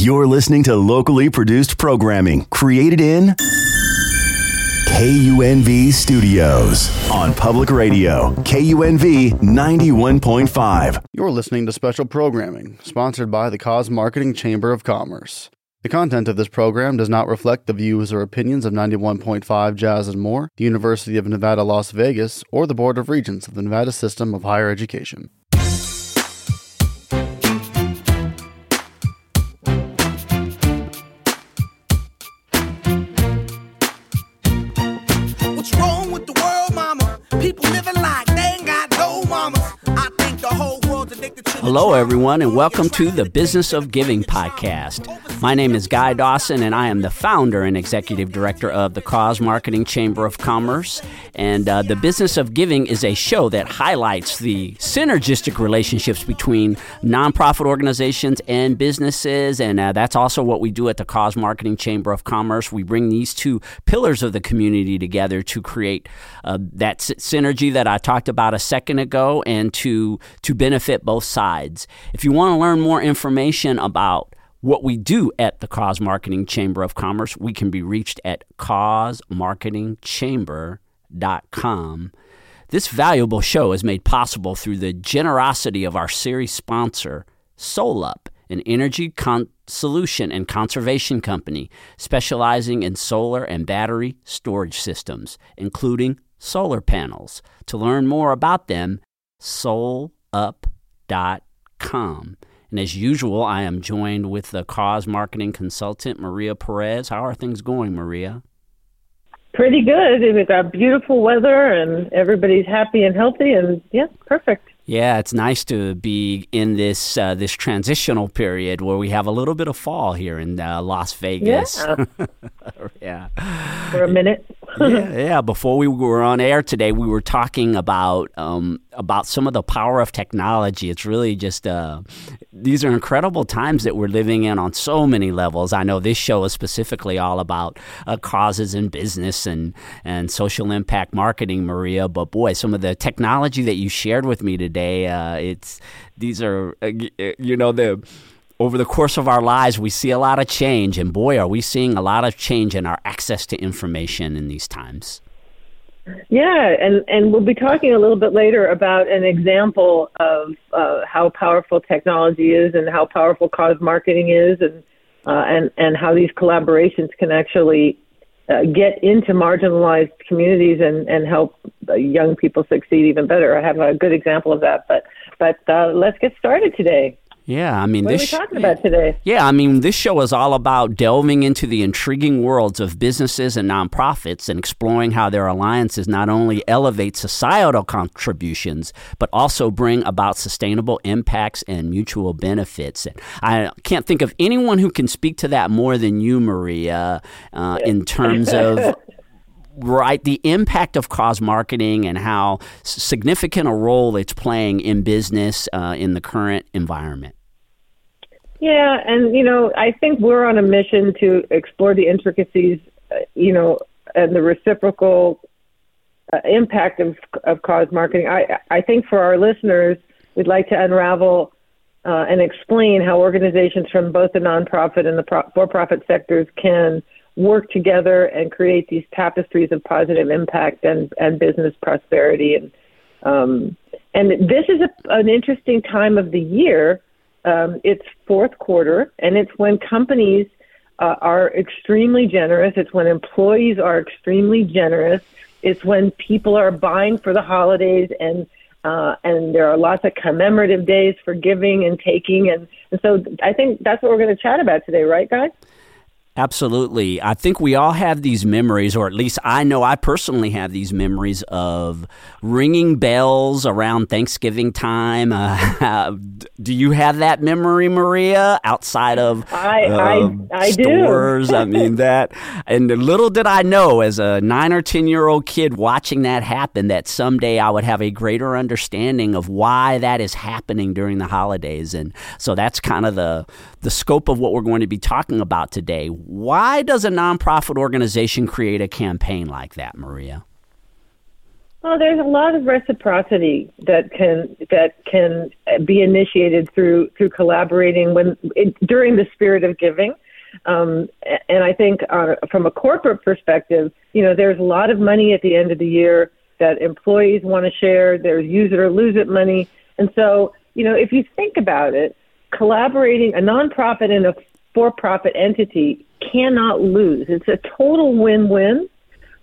You're listening to locally produced programming created in KUNV Studios on public radio, KUNV 91.5. You're listening to special programming sponsored by the Cause Marketing Chamber of Commerce. The content of this program does not reflect the views or opinions of 91.5 Jazz and More, the University of Nevada, Las Vegas, or the Board of Regents of the Nevada System of Higher Education. Hello, everyone, and welcome to the Business of Giving podcast. My name is Guy Dawson, and I am the founder and executive director of the Cause Marketing Chamber of Commerce. And uh, the Business of Giving is a show that highlights the synergistic relationships between nonprofit organizations and businesses. And uh, that's also what we do at the Cause Marketing Chamber of Commerce. We bring these two pillars of the community together to create uh, that synergy that I talked about a second ago and to, to benefit both sides. If you want to learn more information about what we do at the Cause Marketing Chamber of Commerce, we can be reached at causemarketingchamber.com. This valuable show is made possible through the generosity of our series sponsor, SolUp, an energy con- solution and conservation company specializing in solar and battery storage systems, including solar panels. To learn more about them, solup.com. And as usual, I am joined with the cause marketing consultant, Maria Perez. How are things going, Maria? Pretty good. We've got beautiful weather and everybody's happy and healthy and yeah, perfect. Yeah, it's nice to be in this uh, this transitional period where we have a little bit of fall here in uh, Las Vegas. Yeah, yeah. for a minute. yeah, yeah. Before we were on air today, we were talking about um, about some of the power of technology. It's really just uh, these are incredible times that we're living in on so many levels. I know this show is specifically all about uh, causes in business and and social impact marketing, Maria. But boy, some of the technology that you shared with me today, uh, it's these are uh, you know the over the course of our lives, we see a lot of change, and boy, are we seeing a lot of change in our access to information in these times. Yeah, and and we'll be talking a little bit later about an example of uh, how powerful technology is and how powerful cause marketing is, and uh, and and how these collaborations can actually uh, get into marginalized communities and and help uh, young people succeed even better. I have a good example of that, but but uh, let's get started today. Yeah, I mean, What are we this. talking about today? Yeah, I mean, this show is all about delving into the intriguing worlds of businesses and nonprofits and exploring how their alliances not only elevate societal contributions, but also bring about sustainable impacts and mutual benefits. And I can't think of anyone who can speak to that more than you, Maria, uh, in terms of. Right, the impact of cause marketing and how significant a role it's playing in business uh, in the current environment. Yeah, and you know, I think we're on a mission to explore the intricacies, uh, you know, and the reciprocal uh, impact of of cause marketing. I I think for our listeners, we'd like to unravel uh, and explain how organizations from both the nonprofit and the pro- for-profit sectors can work together and create these tapestries of positive impact and and business prosperity and um, and this is a, an interesting time of the year um, it's fourth quarter, and it's when companies uh, are extremely generous. It's when employees are extremely generous. It's when people are buying for the holidays, and uh, and there are lots of commemorative days for giving and taking, and, and so I think that's what we're going to chat about today, right, guys? Absolutely. I think we all have these memories, or at least I know I personally have these memories of ringing bells around Thanksgiving time. Uh, do you have that memory, Maria, outside of I- uh, I- I do. stores? I mean, that. And little did I know as a nine or 10 year old kid watching that happen that someday I would have a greater understanding of why that is happening during the holidays. And so that's kind of the, the scope of what we're going to be talking about today. Why does a nonprofit organization create a campaign like that, Maria? Well, there's a lot of reciprocity that can that can be initiated through through collaborating when it, during the spirit of giving. Um, and I think uh, from a corporate perspective, you know, there's a lot of money at the end of the year that employees want to share. There's use it or lose it money. And so, you know, if you think about it, collaborating a nonprofit and a for-profit entity cannot lose. It's a total win-win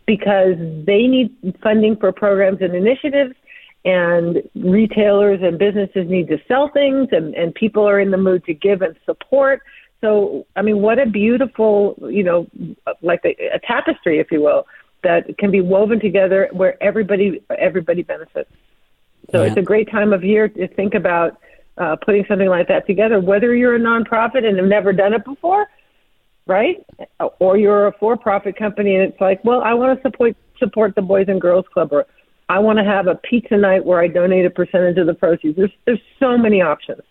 because they need funding for programs and initiatives and retailers and businesses need to sell things and, and people are in the mood to give and support. So, I mean, what a beautiful, you know, like a, a tapestry, if you will, that can be woven together where everybody everybody benefits. So yeah. it's a great time of year to think about uh, putting something like that together, whether you're a nonprofit and have never done it before, right? Or you're a for-profit company and it's like, well, I want to support support the Boys and Girls Club, or I want to have a pizza night where I donate a percentage of the proceeds. There's there's so many options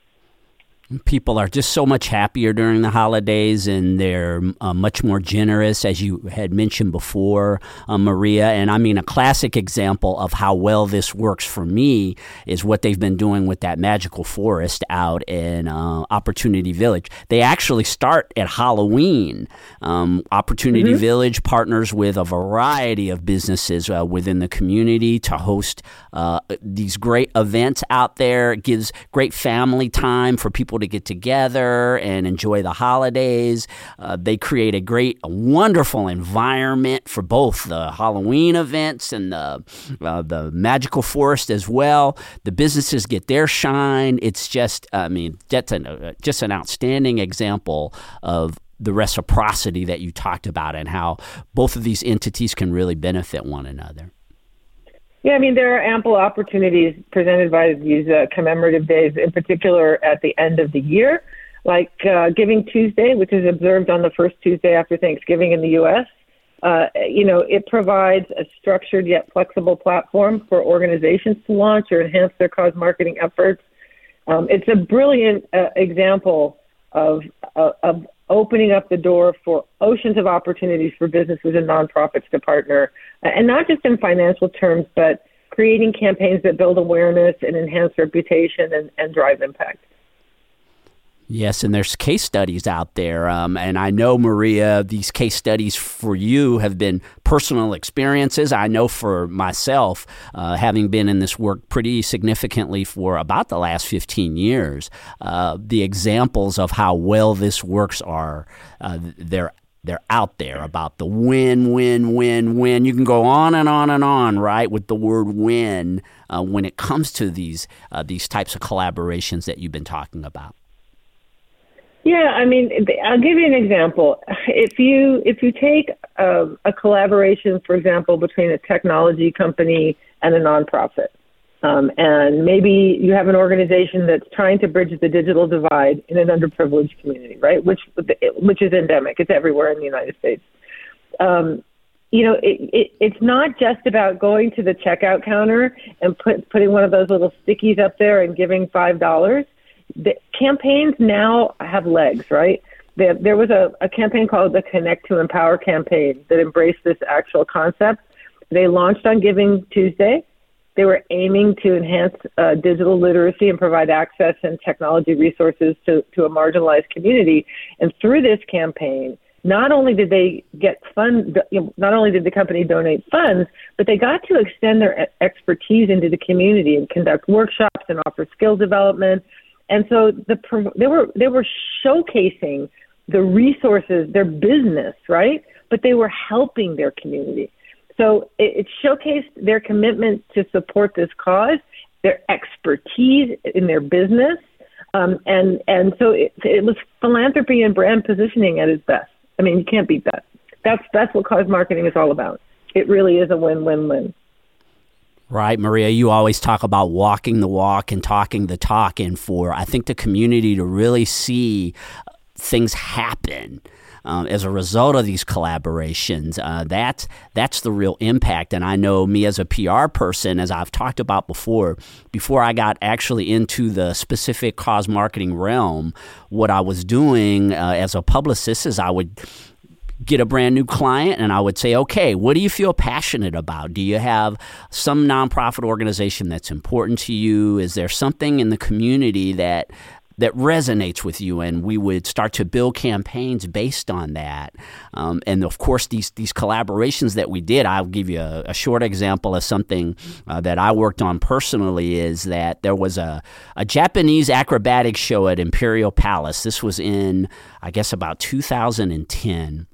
people are just so much happier during the holidays and they're uh, much more generous, as you had mentioned before, uh, Maria. And I mean, a classic example of how well this works for me is what they've been doing with that magical forest out in uh, Opportunity Village. They actually start at Halloween. Um, Opportunity mm-hmm. Village partners with a variety of businesses uh, within the community to host uh, these great events out there. It gives great family time for people to to get together and enjoy the holidays. Uh, they create a great, a wonderful environment for both the Halloween events and the uh, the magical forest as well. The businesses get their shine. It's just, I mean, that's an, uh, just an outstanding example of the reciprocity that you talked about and how both of these entities can really benefit one another. Yeah, I mean, there are ample opportunities presented by these uh, commemorative days, in particular at the end of the year, like uh, Giving Tuesday, which is observed on the first Tuesday after Thanksgiving in the U.S. Uh, you know, it provides a structured yet flexible platform for organizations to launch or enhance their cause marketing efforts. Um, it's a brilliant uh, example of, uh, of opening up the door for oceans of opportunities for businesses and nonprofits to partner, uh, and not just in financial terms, but creating campaigns that build awareness and enhance reputation and, and drive impact. Yes, and there's case studies out there. Um, and I know, Maria, these case studies for you have been personal experiences. I know for myself, uh, having been in this work pretty significantly for about the last 15 years, uh, the examples of how well this works are uh, they're they're out there about the win, win, win, win. You can go on and on and on, right, with the word win uh, when it comes to these uh, these types of collaborations that you've been talking about. Yeah, I mean, I'll give you an example. If you if you take a, a collaboration, for example, between a technology company and a nonprofit, um, and maybe you have an organization that's trying to bridge the digital divide in an underprivileged community, right? Which which is endemic. It's everywhere in the United States. Um, you know, it, it, it's not just about going to the checkout counter and put, putting one of those little stickies up there and giving five dollars the campaigns now have legs, right? There, there was a, a campaign called the Connect to Empower campaign that embraced this actual concept. They launched on Giving Tuesday. They were aiming to enhance uh, digital literacy and provide access and technology resources to, to a marginalized community. And through this campaign, not only did they get fund, you know, not only did the company donate funds, but they got to extend their expertise into the community and conduct workshops and offer skill development, and so the they were they were showcasing the resources, their business, right? But they were helping their community. So it, it showcased their commitment to support this cause, their expertise in their business, um, and and so it, it was philanthropy and brand positioning at its best. I mean, you can't beat that. That's that's what cause marketing is all about. It really is a win-win-win. Right, Maria, you always talk about walking the walk and talking the talk. And for, I think, the community to really see things happen um, as a result of these collaborations, uh, that's, that's the real impact. And I know me as a PR person, as I've talked about before, before I got actually into the specific cause marketing realm, what I was doing uh, as a publicist is I would get a brand new client and I would say, okay, what do you feel passionate about? Do you have some nonprofit organization that's important to you? Is there something in the community that that resonates with you, and we would start to build campaigns based on that. Um, and of course, these these collaborations that we did, I'll give you a, a short example of something uh, that I worked on personally. Is that there was a a Japanese acrobatic show at Imperial Palace. This was in, I guess, about 2010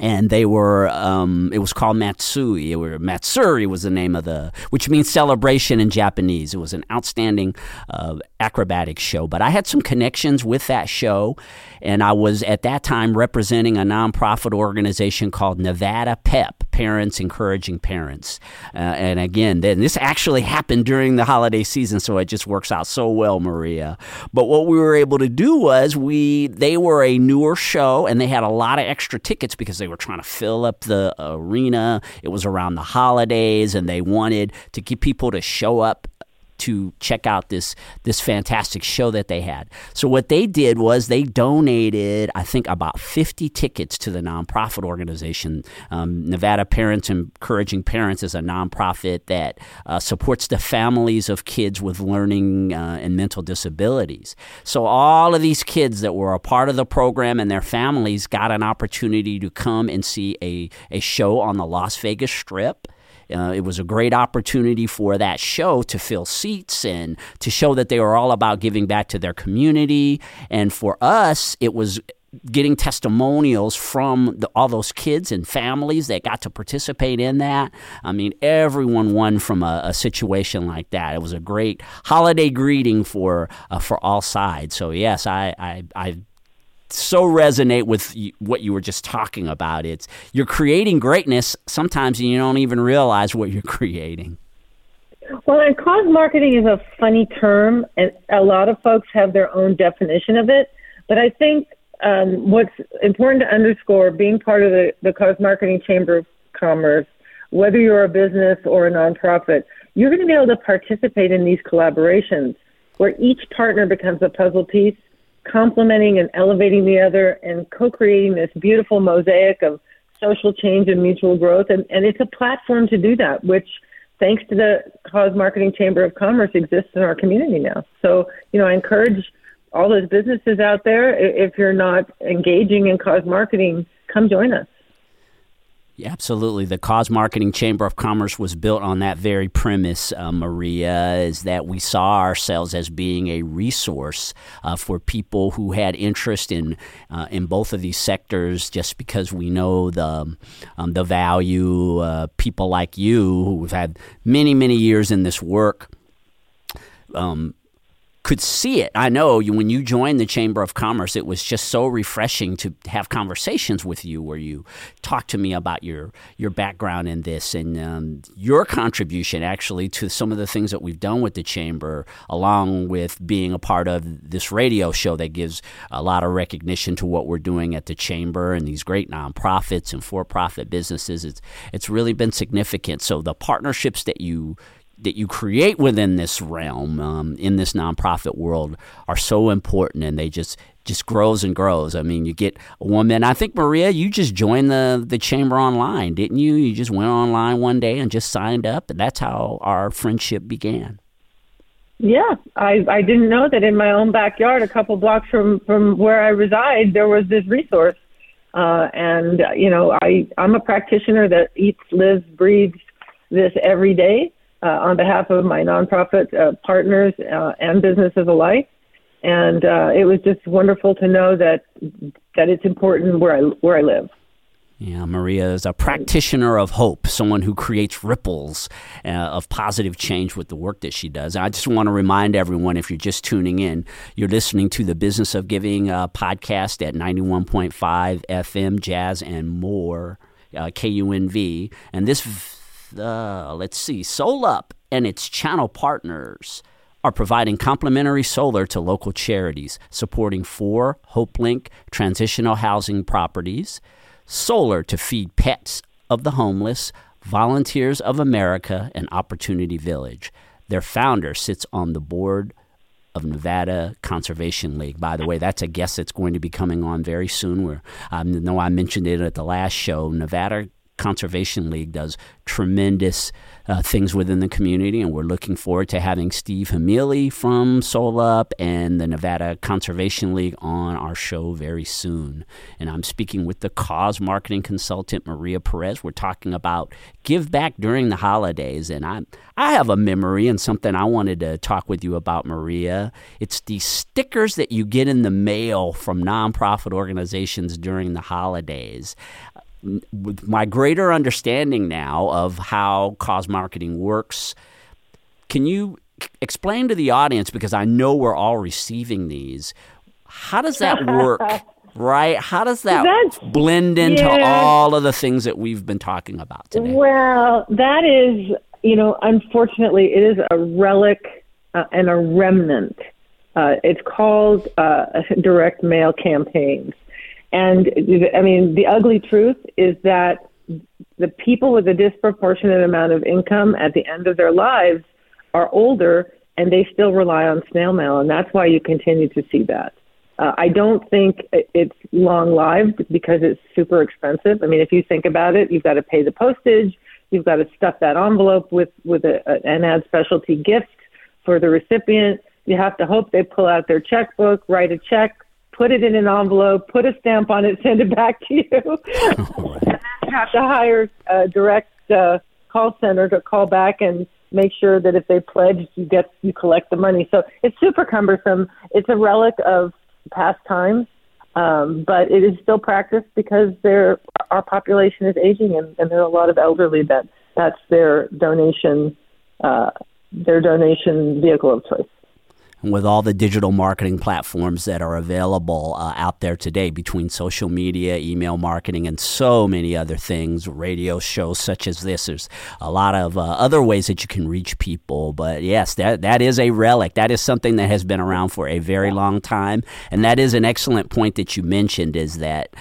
and they were um, it was called matsui. Or matsuri was the name of the which means celebration in japanese. It was an outstanding uh, acrobatic show. But i had some connections with that show. And i was at that time representing a nonprofit organization called nevada pep parents encouraging parents. Uh, and again then this actually happened during the holiday season so it just works out so well maria. But what we were able to do was we they were a newer show and they had a lot of extra tickets because they were trying to fill up the arena. It was around the holidays, and they wanted to get people to show up to check out this this fantastic show that they had. So what they did was they donated, I think, about 50 tickets to the nonprofit organization. Um, Nevada Parents Encouraging Parents is a nonprofit that uh, supports the families of kids with learning uh, and mental disabilities. So all of these kids that were a part of the program and their families got an opportunity to come and see a, a show on the Las Vegas Strip. Uh, it was a great opportunity for that show to fill seats and to show that they were all about giving back to their community. And for us, it was getting testimonials from the, all those kids and families that got to participate in that. I mean, everyone won from a, a situation like that. It was a great holiday greeting for uh, for all sides. So yes, I I, I so resonate with what you were just talking about. It's you're creating greatness sometimes and you don't even realize what you're creating. Well, and cause marketing is a funny term, and a lot of folks have their own definition of it. But I think um, what's important to underscore, being part of the, the Cause Marketing Chamber of Commerce, whether you're a business or a nonprofit, you're going to be able to participate in these collaborations where each partner becomes a puzzle piece complementing and elevating the other and co-creating this beautiful mosaic of social change and mutual growth. And, and it's a platform to do that, which thanks to the Cause Marketing Chamber of Commerce exists in our community now. So, you know, I encourage all those businesses out there, if you're not engaging in cause marketing, come join us. Absolutely. The Cause Marketing Chamber of Commerce was built on that very premise, uh, Maria, is that we saw ourselves as being a resource uh, for people who had interest in uh, in both of these sectors just because we know the, um, the value. Uh, people like you who've had many, many years in this work. Um, could see it. I know when you joined the Chamber of Commerce, it was just so refreshing to have conversations with you where you talk to me about your your background in this and um, your contribution actually to some of the things that we've done with the Chamber, along with being a part of this radio show that gives a lot of recognition to what we're doing at the Chamber and these great nonprofits and for-profit businesses. It's it's really been significant. So the partnerships that you that you create within this realm um, in this nonprofit world are so important and they just just grows and grows. I mean you get a woman i think maria you just joined the the chamber online didn't you? You just went online one day and just signed up and that's how our friendship began. Yeah i i didn't know that in my own backyard a couple blocks from from where i reside there was this resource. Uh, and you know i i'm a practitioner that eats lives breathes this every day uh, on behalf of my nonprofit uh, partners uh, and businesses alike. And uh, it was just wonderful to know that that it's important where I where I live. Yeah, Maria is a practitioner of hope, someone who creates ripples uh, of positive change with the work that she does. I just want to remind everyone if you're just tuning in, you're listening to the Business of Giving uh, podcast at 91.5 FM, Jazz and More, uh, KUNV. And this uh, let's see, SolUp and its channel partners are providing complimentary solar to local charities, supporting four HopeLink transitional housing properties, solar to feed pets of the homeless, Volunteers of America, and Opportunity Village. Their founder sits on the board of Nevada Conservation League. By the way, that's a guest that's going to be coming on very soon. Where I know I mentioned it at the last show. Nevada Conservation League does tremendous uh, things within the community, and we're looking forward to having Steve Hamili from SolUp and the Nevada Conservation League on our show very soon. And I'm speaking with the cause marketing consultant Maria Perez. We're talking about give back during the holidays, and I I have a memory and something I wanted to talk with you about, Maria. It's the stickers that you get in the mail from nonprofit organizations during the holidays with my greater understanding now of how cause marketing works, can you explain to the audience because I know we're all receiving these. How does that work? right? How does that That's, blend into yeah. all of the things that we've been talking about today? Well, that is, you know, unfortunately, it is a relic uh, and a remnant. Uh, it's called uh, direct mail campaigns. And I mean, the ugly truth is that the people with a disproportionate amount of income at the end of their lives are older and they still rely on snail mail. And that's why you continue to see that. Uh, I don't think it's long lived because it's super expensive. I mean, if you think about it, you've got to pay the postage, you've got to stuff that envelope with, with a, an ad specialty gift for the recipient. You have to hope they pull out their checkbook, write a check, put it in an envelope, put a stamp on it, send it back to you. you have to hire a direct uh, call center to call back and make sure that if they pledge, you get you collect the money. So it's super cumbersome. It's a relic of past times, um, but it is still practiced because there our population is aging and, and there are a lot of elderly that that's their donation uh, their donation vehicle of choice with all the digital marketing platforms that are available uh, out there today between social media, email marketing, and so many other things, radio shows such as this. There's a lot of uh, other ways that you can reach people. But yes, that, that is a relic. That is something that has been around for a very long time. And that is an excellent point that you mentioned is that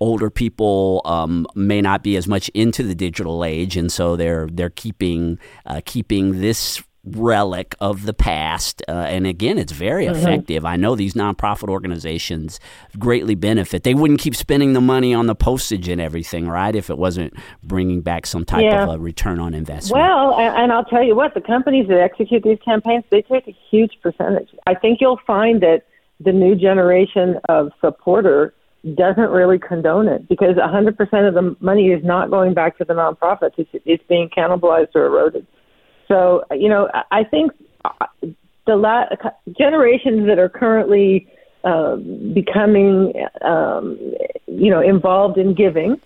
older people um, may not be as much into the digital age, and so they're they're keeping uh, keeping this relic of the past. Uh, and again, it's very mm-hmm. effective. I know these nonprofit organizations greatly benefit. They wouldn't keep spending the money on the postage and everything, right, if it wasn't bringing back some type yeah. of a return on investment. Well, and I'll tell you what, the companies that execute these campaigns, they take a huge percentage. I think you'll find that the new generation of supporter doesn't really condone it because 100% of the money is not going back to the nonprofits. It's, it's being cannibalized or eroded. So, you know, I think the la- generations that are currently um, becoming, um, you know, involved in giving,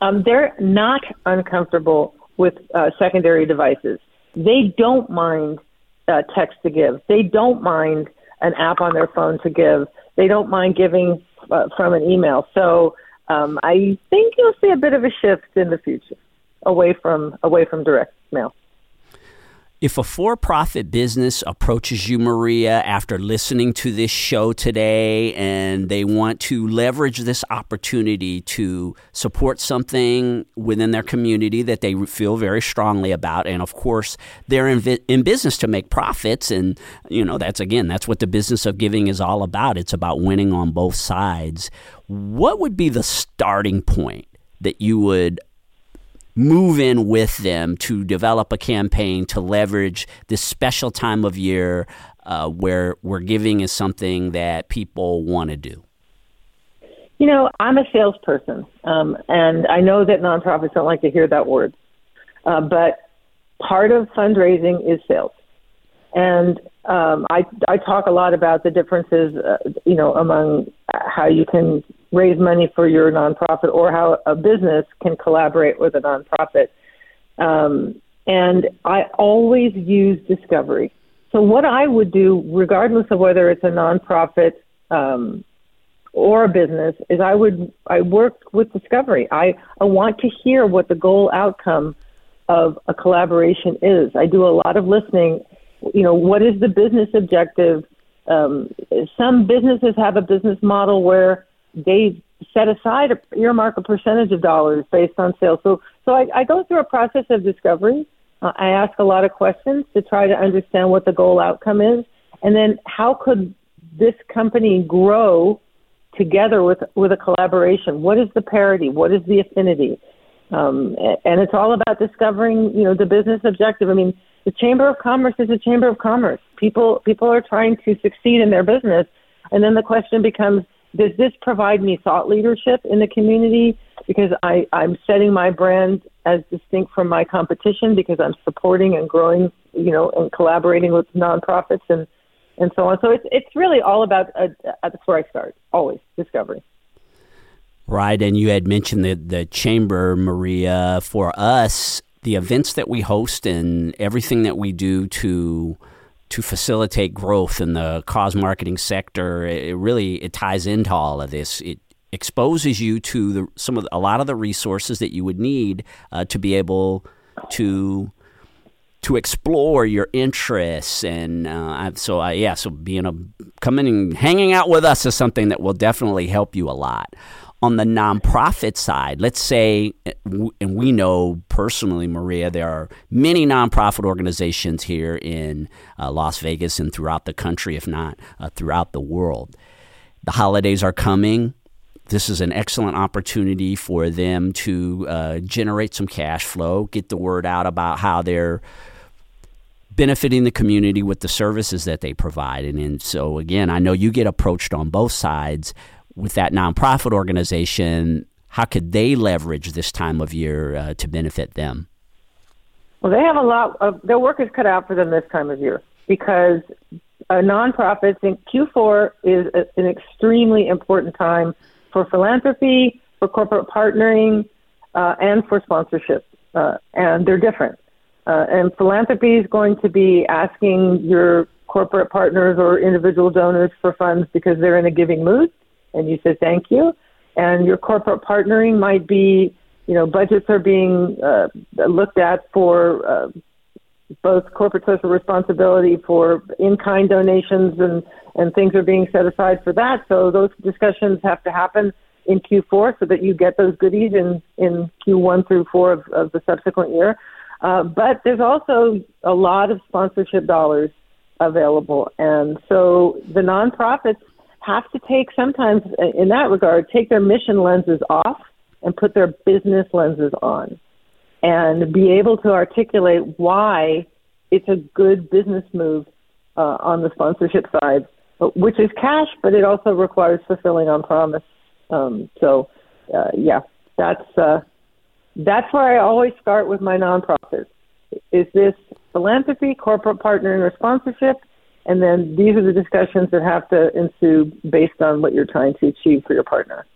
um, they're not uncomfortable with uh, secondary devices. They don't mind uh, text to give. They don't mind an app on their phone to give. They don't mind giving uh, from an email. So um, I think you'll see a bit of a shift in the future away from away from direct mail. If a for profit business approaches you, Maria, after listening to this show today and they want to leverage this opportunity to support something within their community that they feel very strongly about, and of course, they're in, in business to make profits, and you know, that's again, that's what the business of giving is all about. It's about winning on both sides. What would be the starting point that you would move in with them to develop a campaign to leverage this special time of year uh, where where giving is something that people want to do? You know, I'm a salesperson, um, and I know that nonprofits don't like to hear that word, uh, but part of fundraising is sales. And um, I, I talk a lot about the differences, uh, you know, among how you can raise money for your nonprofit or how a business can collaborate with a nonprofit. Um, and I always use discovery. So what I would do, regardless of whether it's a nonprofit um, or a business, is I would I work with discovery. I, I want to hear what the goal outcome of a collaboration is. I do a lot of listening. You know, what is the business objective? Um, some businesses have a business model where they set aside a earmark a percentage of dollars based on sales. So so I, I go through a process of discovery Uh, I ask a lot of questions to try to understand what the goal outcome is, and then how could this company grow together with with a collaboration? What is the parity? What is the affinity? Um, and it's all about discovering, you know, the business objective. I mean, the Chamber of Commerce is a Chamber of Commerce. People people are trying to succeed in their business, and then the question becomes: Does this provide me thought leadership in the community? Because I, I'm setting my brand as distinct from my competition because I'm supporting and growing, you know, and collaborating with nonprofits and and so on. So it's it's really all about uh, uh, that's where I start always discovery. Right, and you had mentioned the the chamber, Maria. For us, the events that we host and everything that we do to to facilitate growth in the cause marketing sector, it really it ties into all of this. It exposes you to the, some of the, a lot of the resources that you would need uh, to be able to to explore your interests and uh, so I, yeah so being a coming and hanging out with us is something that will definitely help you a lot on the nonprofit side, let's say, and we know personally, Maria, there are many nonprofit organizations here in uh, Las Vegas and throughout the country, if not uh, throughout the world. The holidays are coming. This is an excellent opportunity for them to uh, generate some cash flow, get the word out about how they're benefiting the community with the services that they provide. And, and so, again, I know you get approached on both sides with that nonprofit organization, how could they leverage this time of year uh, to benefit them? Well, they have a lot of their work is cut out for them this time of year because uh, nonprofits in Q4 is a, an extremely important time for philanthropy, for corporate partnering, uh, and for sponsorship, uh, and they're different. Uh, and philanthropy is going to be asking your corporate partners or individual donors for funds because they're in a giving mood and you say thank you. And your corporate partnering might be, you know, budgets are being uh, looked at for uh, both corporate social responsibility for in-kind donations and and things are being set aside for that. So those discussions have to happen in Q4 so that you get those goodies in in Q1 through four of, of the subsequent year. Uh, but there's also a lot of sponsorship dollars available, and so the nonprofits have to take sometimes in that regard take their mission lenses off and put their business lenses on and be able to articulate why it's a good business move uh, on the sponsorship side, which is cash, but it also requires fulfilling on promise. Um, so, uh, yeah, that's uh, that's where I always start with my nonprofits. Is this philanthropy, corporate partnering, or sponsorship? And then these are the discussions that have to ensue based on what you're trying to achieve for your partner.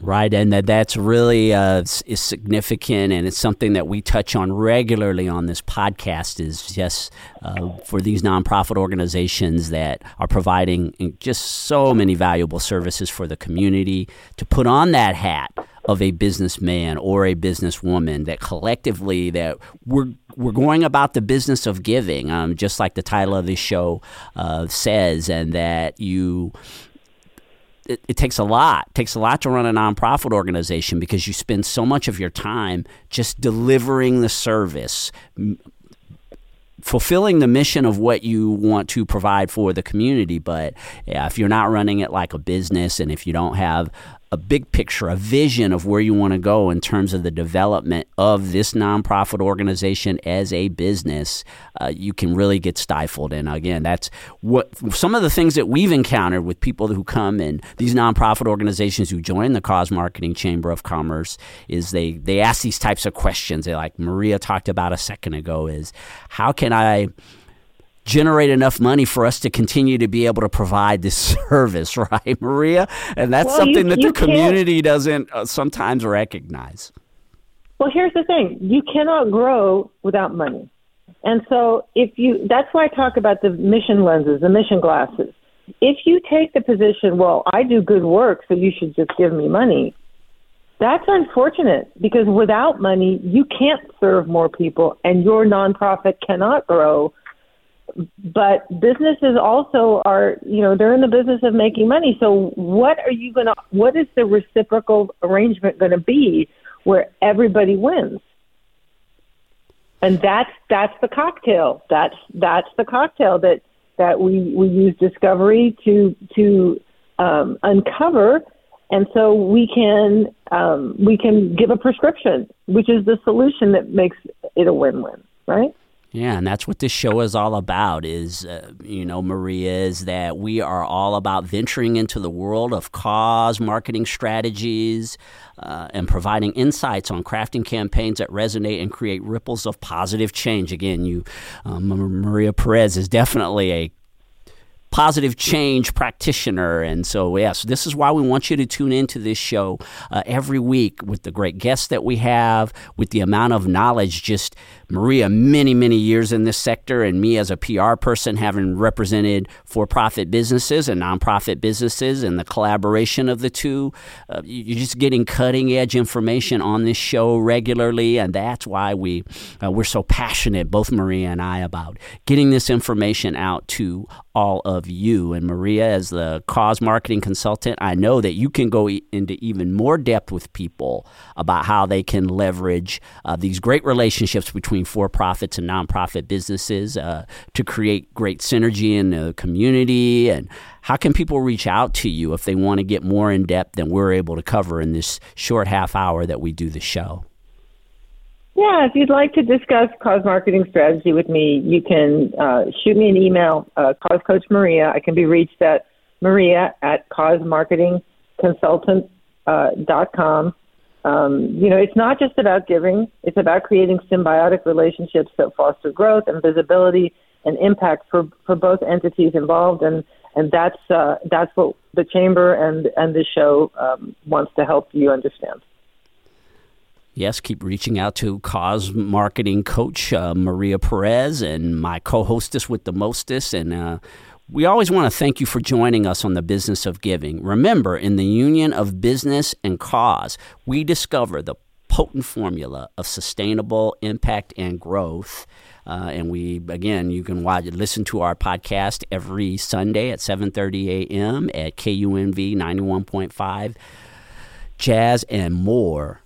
Right, and that that's really uh, is significant, and it's something that we touch on regularly on this podcast. Is just uh, for these nonprofit organizations that are providing just so many valuable services for the community to put on that hat of a businessman or a businesswoman. That collectively, that we're we're going about the business of giving, um, just like the title of this show uh, says, and that you it, it, takes a lot. It takes a lot to run a nonprofit organization because you spend so much of your time just delivering the service, m- fulfilling the mission of what you want to provide for the community. But yeah, if you're not running it like a business and if you don't have a big picture, a vision of where you want to go in terms of the development of this nonprofit organization as a business, uh, you can really get stifled. And again, that's what some of the things that we've encountered with people who come and these nonprofit organizations who join the Cause Marketing Chamber of Commerce is they they ask these types of questions. They like Maria talked about a second ago is how can I generate enough money for us to continue to be able to provide this service, right, Maria? And that's well, something you, that you the community doesn't uh, sometimes recognize. Well, here's the thing you cannot grow without money. And so, if you, that's why I talk about the mission lenses, the mission glasses. If you take the position, well, I do good work, so you should just give me money, that's unfortunate because without money, you can't serve more people and your nonprofit cannot grow but businesses also are you know they're in the business of making money so what are you going to what is the reciprocal arrangement going to be where everybody wins and that's that's the cocktail. That's that's the cocktail that that we we use discovery to to um, uncover, and so we can um, we can give a prescription, which is the solution that makes it a win-win, right? Yeah, and that's what this show is all about. Is uh, you know, Maria, is that we are all about venturing into the world of cause marketing strategies uh, and providing insights on crafting campaigns that resonate and create ripples of positive change. Again, you, um, Maria Perez is definitely a positive change practitioner. And so, yes, this is why we want you to tune into this show uh, every week with the great guests that we have, with the amount of knowledge just Maria, many, many years in this sector, and me as a PR person, having represented for profit businesses and nonprofit businesses, and the collaboration of the two. Uh, you're just getting cutting edge information on this show regularly, and that's why we, uh, we're so passionate, both Maria and I, about getting this information out to all of you. And Maria, as the cause marketing consultant, I know that you can go e- into even more depth with people about how they can leverage uh, these great relationships between for profits and nonprofit businesses uh, to create great synergy in the community? And how can people reach out to you if they want to get more in depth than we're able to cover in this short half hour that we do the show? Yeah, if you'd like to discuss cause marketing strategy with me, you can uh, shoot me an email, uh, Cause Coach Maria. I can be reached at maria at causemarketingconsultant.com. Uh, dot com. Um, you know, it's not just about giving, it's about creating symbiotic relationships that foster growth and visibility and impact for, for both entities involved. And, and that's, uh, that's what the Chamber and, and the show um, wants to help you understand. Yes, keep reaching out to cause marketing coach uh, Maria Perez and my co hostess with the mostest. And uh, we always want to thank you for joining us on the business of giving. Remember, in the union of business and cause, we discover the potent formula of sustainable impact and growth. Uh, and we again, you can watch, listen to our podcast every Sunday at 7:30 a.m. at KUNV 91.5, Jazz and more.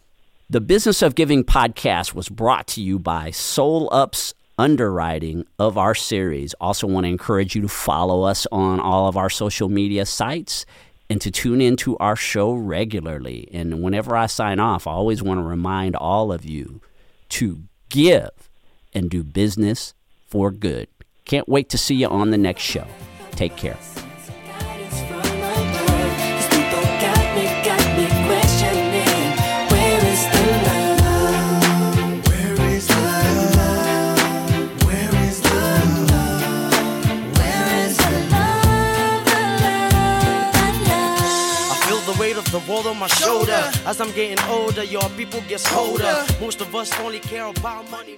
The Business of Giving podcast was brought to you by SolUp's underwriting of our series. Also, want to encourage you to follow us on all of our social media sites and to tune into our show regularly. And whenever I sign off, I always want to remind all of you to give and do business for good. Can't wait to see you on the next show. Take care. World on my shoulder. As I'm getting older, your people get colder. Most of us only care about money.